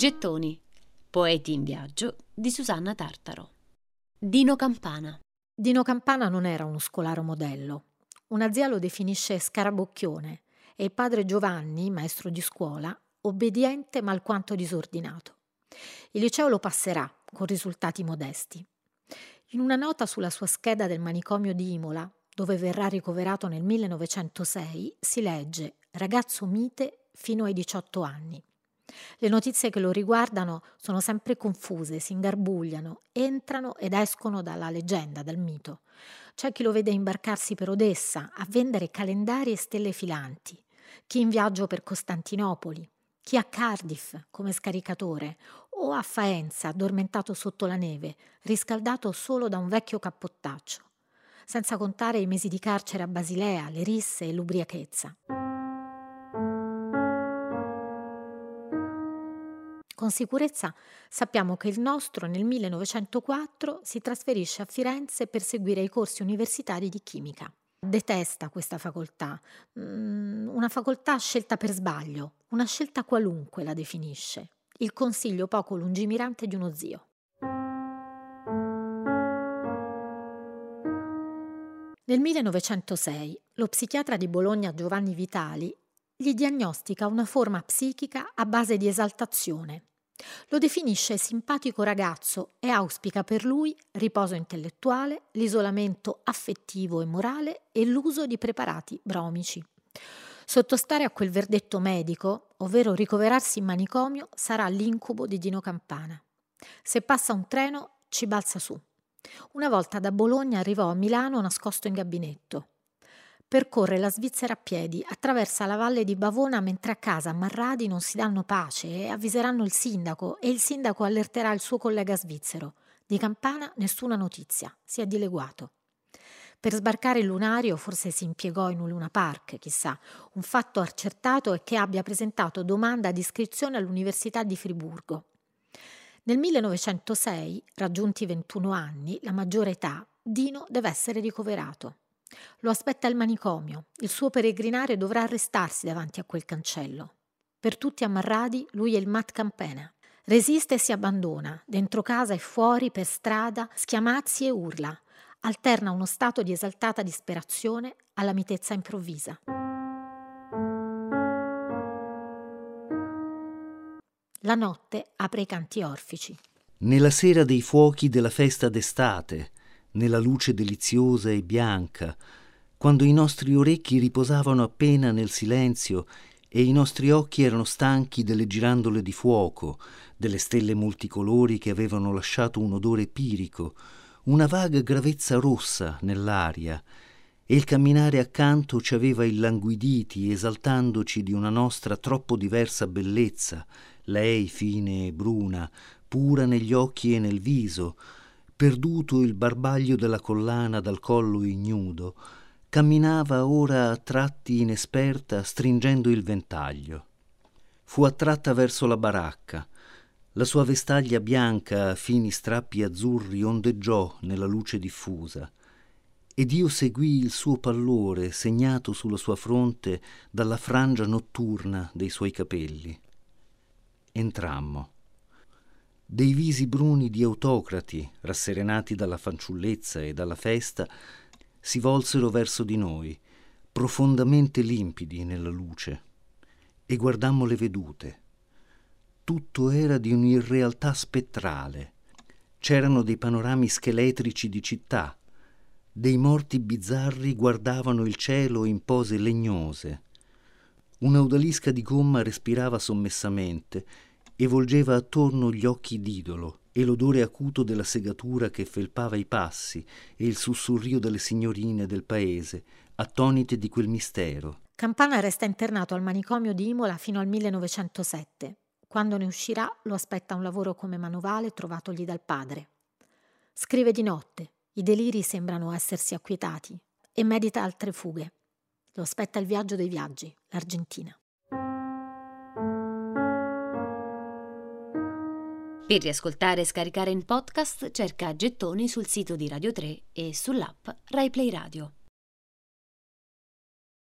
Gettoni. Poeti in viaggio di Susanna Tartaro. Dino Campana. Dino Campana non era uno scolaro modello. Una zia lo definisce scarabocchione e il padre Giovanni, maestro di scuola, obbediente ma alquanto disordinato. Il liceo lo passerà, con risultati modesti. In una nota sulla sua scheda del manicomio di Imola, dove verrà ricoverato nel 1906, si legge ragazzo mite fino ai 18 anni. Le notizie che lo riguardano sono sempre confuse, si ingarbugliano, entrano ed escono dalla leggenda, dal mito. C'è chi lo vede imbarcarsi per Odessa a vendere calendari e stelle filanti, chi in viaggio per Costantinopoli, chi a Cardiff come scaricatore o a Faenza addormentato sotto la neve, riscaldato solo da un vecchio cappottaccio, senza contare i mesi di carcere a Basilea, le risse e l'ubriachezza. Con sicurezza sappiamo che il nostro nel 1904 si trasferisce a Firenze per seguire i corsi universitari di chimica. Detesta questa facoltà, mm, una facoltà scelta per sbaglio, una scelta qualunque la definisce, il consiglio poco lungimirante di uno zio. Nel 1906 lo psichiatra di Bologna Giovanni Vitali gli diagnostica una forma psichica a base di esaltazione, lo definisce simpatico ragazzo e auspica per lui riposo intellettuale, l'isolamento affettivo e morale e l'uso di preparati bromici. Sottostare a quel verdetto medico, ovvero ricoverarsi in manicomio, sarà l'incubo di Dino Campana. Se passa un treno, ci balza su. Una volta da Bologna arrivò a Milano nascosto in gabinetto. Percorre la Svizzera a piedi, attraversa la valle di Bavona mentre a casa a Marradi non si danno pace e avviseranno il sindaco e il sindaco allerterà il suo collega svizzero. Di Campana nessuna notizia, si è dileguato. Per sbarcare il lunario forse si impiegò in un Luna Park, chissà. Un fatto accertato è che abbia presentato domanda di iscrizione all'Università di Friburgo. Nel 1906, raggiunti 21 anni, la maggiore età, Dino deve essere ricoverato. Lo aspetta il manicomio. Il suo peregrinare dovrà arrestarsi davanti a quel cancello. Per tutti ammarrati, lui è il Mat Campena. Resiste e si abbandona, dentro casa e fuori, per strada, schiamazzi e urla. Alterna uno stato di esaltata disperazione alla mitezza improvvisa. La notte apre i canti orfici. Nella sera dei fuochi della festa d'estate, nella luce deliziosa e bianca, quando i nostri orecchi riposavano appena nel silenzio e i nostri occhi erano stanchi delle girandole di fuoco, delle stelle multicolori che avevano lasciato un odore pirico, una vaga gravezza rossa nell'aria, e il camminare accanto ci aveva illanguiditi, esaltandoci di una nostra troppo diversa bellezza, lei fine e bruna, pura negli occhi e nel viso, perduto il barbaglio della collana dal collo ignudo, camminava ora a tratti inesperta stringendo il ventaglio. Fu attratta verso la baracca. La sua vestaglia bianca a fini strappi azzurri ondeggiò nella luce diffusa ed io seguii il suo pallore segnato sulla sua fronte dalla frangia notturna dei suoi capelli. Entrammo dei visi bruni di autocrati, rasserenati dalla fanciullezza e dalla festa, si volsero verso di noi, profondamente limpidi nella luce, e guardammo le vedute. Tutto era di un'irrealtà spettrale. C'erano dei panorami scheletrici di città, dei morti bizzarri guardavano il cielo in pose legnose. Un'audalisca di gomma respirava sommessamente e volgeva attorno gli occhi d'idolo e l'odore acuto della segatura che felpava i passi e il sussurrio delle signorine del paese, attonite di quel mistero. Campana resta internato al manicomio di Imola fino al 1907. Quando ne uscirà lo aspetta un lavoro come manovale trovatogli dal padre. Scrive di notte, i deliri sembrano essersi acquietati e medita altre fughe. Lo aspetta il viaggio dei viaggi, l'Argentina. Per riascoltare e scaricare in podcast cerca Gettoni sul sito di Radio 3 e sull'app RaiPlay Radio.